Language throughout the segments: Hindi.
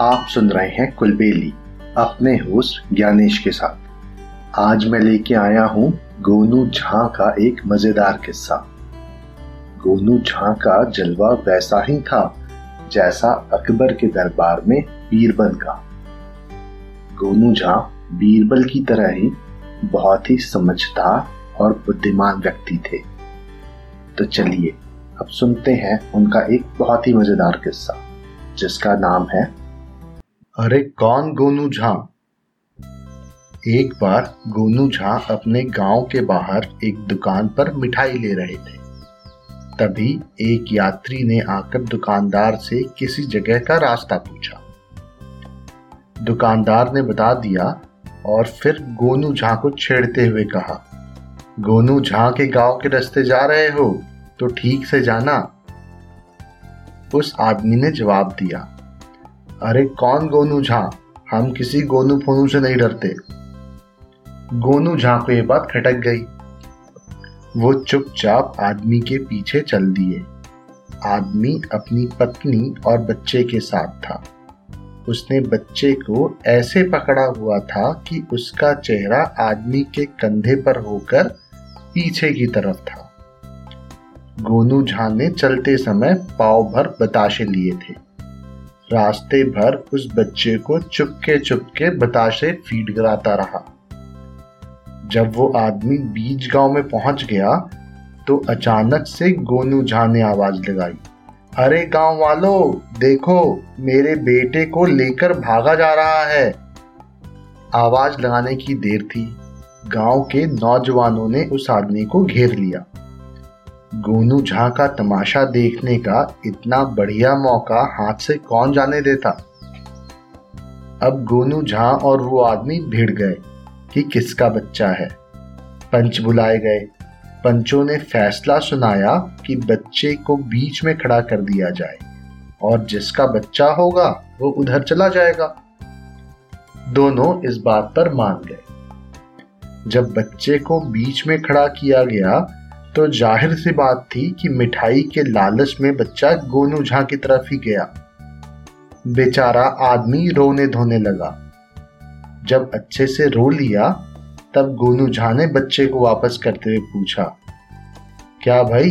आप सुन रहे हैं कुलबेली, अपने होस्ट ज्ञानेश के साथ। आज मैं लेके आया हूँ गोनू झा का एक मज़ेदार किस्सा। गोनू झा का जलवा वैसा ही था, जैसा अकबर के दरबार में बीरबल का। गोनू झा बीरबल की तरह ही बहुत ही समझदार और बुद्धिमान व्यक्ति थे। तो चलिए, अब सुनते हैं उनका एक बहुत ही मज़ेदार किस्सा, जिसका नाम है अरे कौन गोनू झा? एक बार गोनू झा अपने गाँव के बाहर एक दुकान पर मिठाई ले रहे थे। तभी एक यात्री ने आकर दुकानदार से किसी जगह का रास्ता पूछा। दुकानदार ने बता दिया और फिर गोनू झा को छेड़ते हुए कहा, गोनू झा के गाँव के रास्ते जा रहे हो तो ठीक से जाना। उस आदमी ने जवाब दिया अरे कौन गोनू झा? हम किसी गोनू फोनू से नहीं डरते। गोनू झा को यह बात खटक गई। वो चुपचाप आदमी के पीछे चल दिए। आदमी अपनी पत्नी और बच्चे के साथ था। उसने बच्चे को ऐसे पकड़ा हुआ था कि उसका चेहरा आदमी के कंधे पर होकर पीछे की तरफ़ था। गोनू झा ने चलते समय पाव भर बताशे लिए थे। रास्ते भर उस बच्चे को चुपके चुपके बताशे फ़ीड कराता रहा। जब वो आदमी बीच गाँव में पहुँच गया तो अचानक से गोनू झा ने आवाज़ लगाई, अरे गाँव वालों, देखो, मेरे बेटे को लेकर भागा जा रहा है। आवाज़ लगाने की देर थी। गाँव के नौजवानों ने उस आदमी को घेर लिया। गोनू झा का तमाशा देखने का इतना बढ़िया मौका हाथ से कौन जाने देता? अब गोनू झा और वो आदमी भिड़ गए कि किसका बच्चा है। पंच बुलाए गए। पंचों ने फैसला सुनाया कि बच्चे को बीच में खड़ा कर दिया जाए और जिसका बच्चा होगा वो उधर चला जाएगा। दोनों इस बात पर मान गए। जब बच्चे को बीच में खड़ा किया गया तो ज़ाहिर सी बात थी कि मिठाई के लालच में बच्चा गोनू झा की तरफ़ ही गया। बेचारा आदमी रोने धोने लगा। जब अच्छे से रो लिया, तब गोनू झा ने बच्चे को वापस करते हुए पूछा, क्या भाई,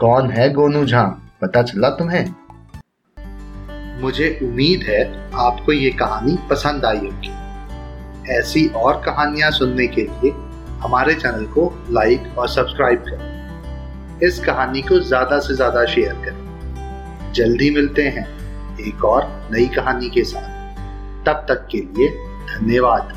कौन है गोनू झा? पता चला तुम्हें? मुझे उम्मीद है आपको ये कहानी पसंद आई होगी। ऐसी और कहानियाँ सुनने के लिए हमारे चैनल को लाइक और सब्सक्राइब करें। इस कहानी को ज़्यादा से ज़्यादा शेयर करें। जल्दी मिलते हैं एक और नई कहानी के साथ। तब तक के लिए धन्यवाद।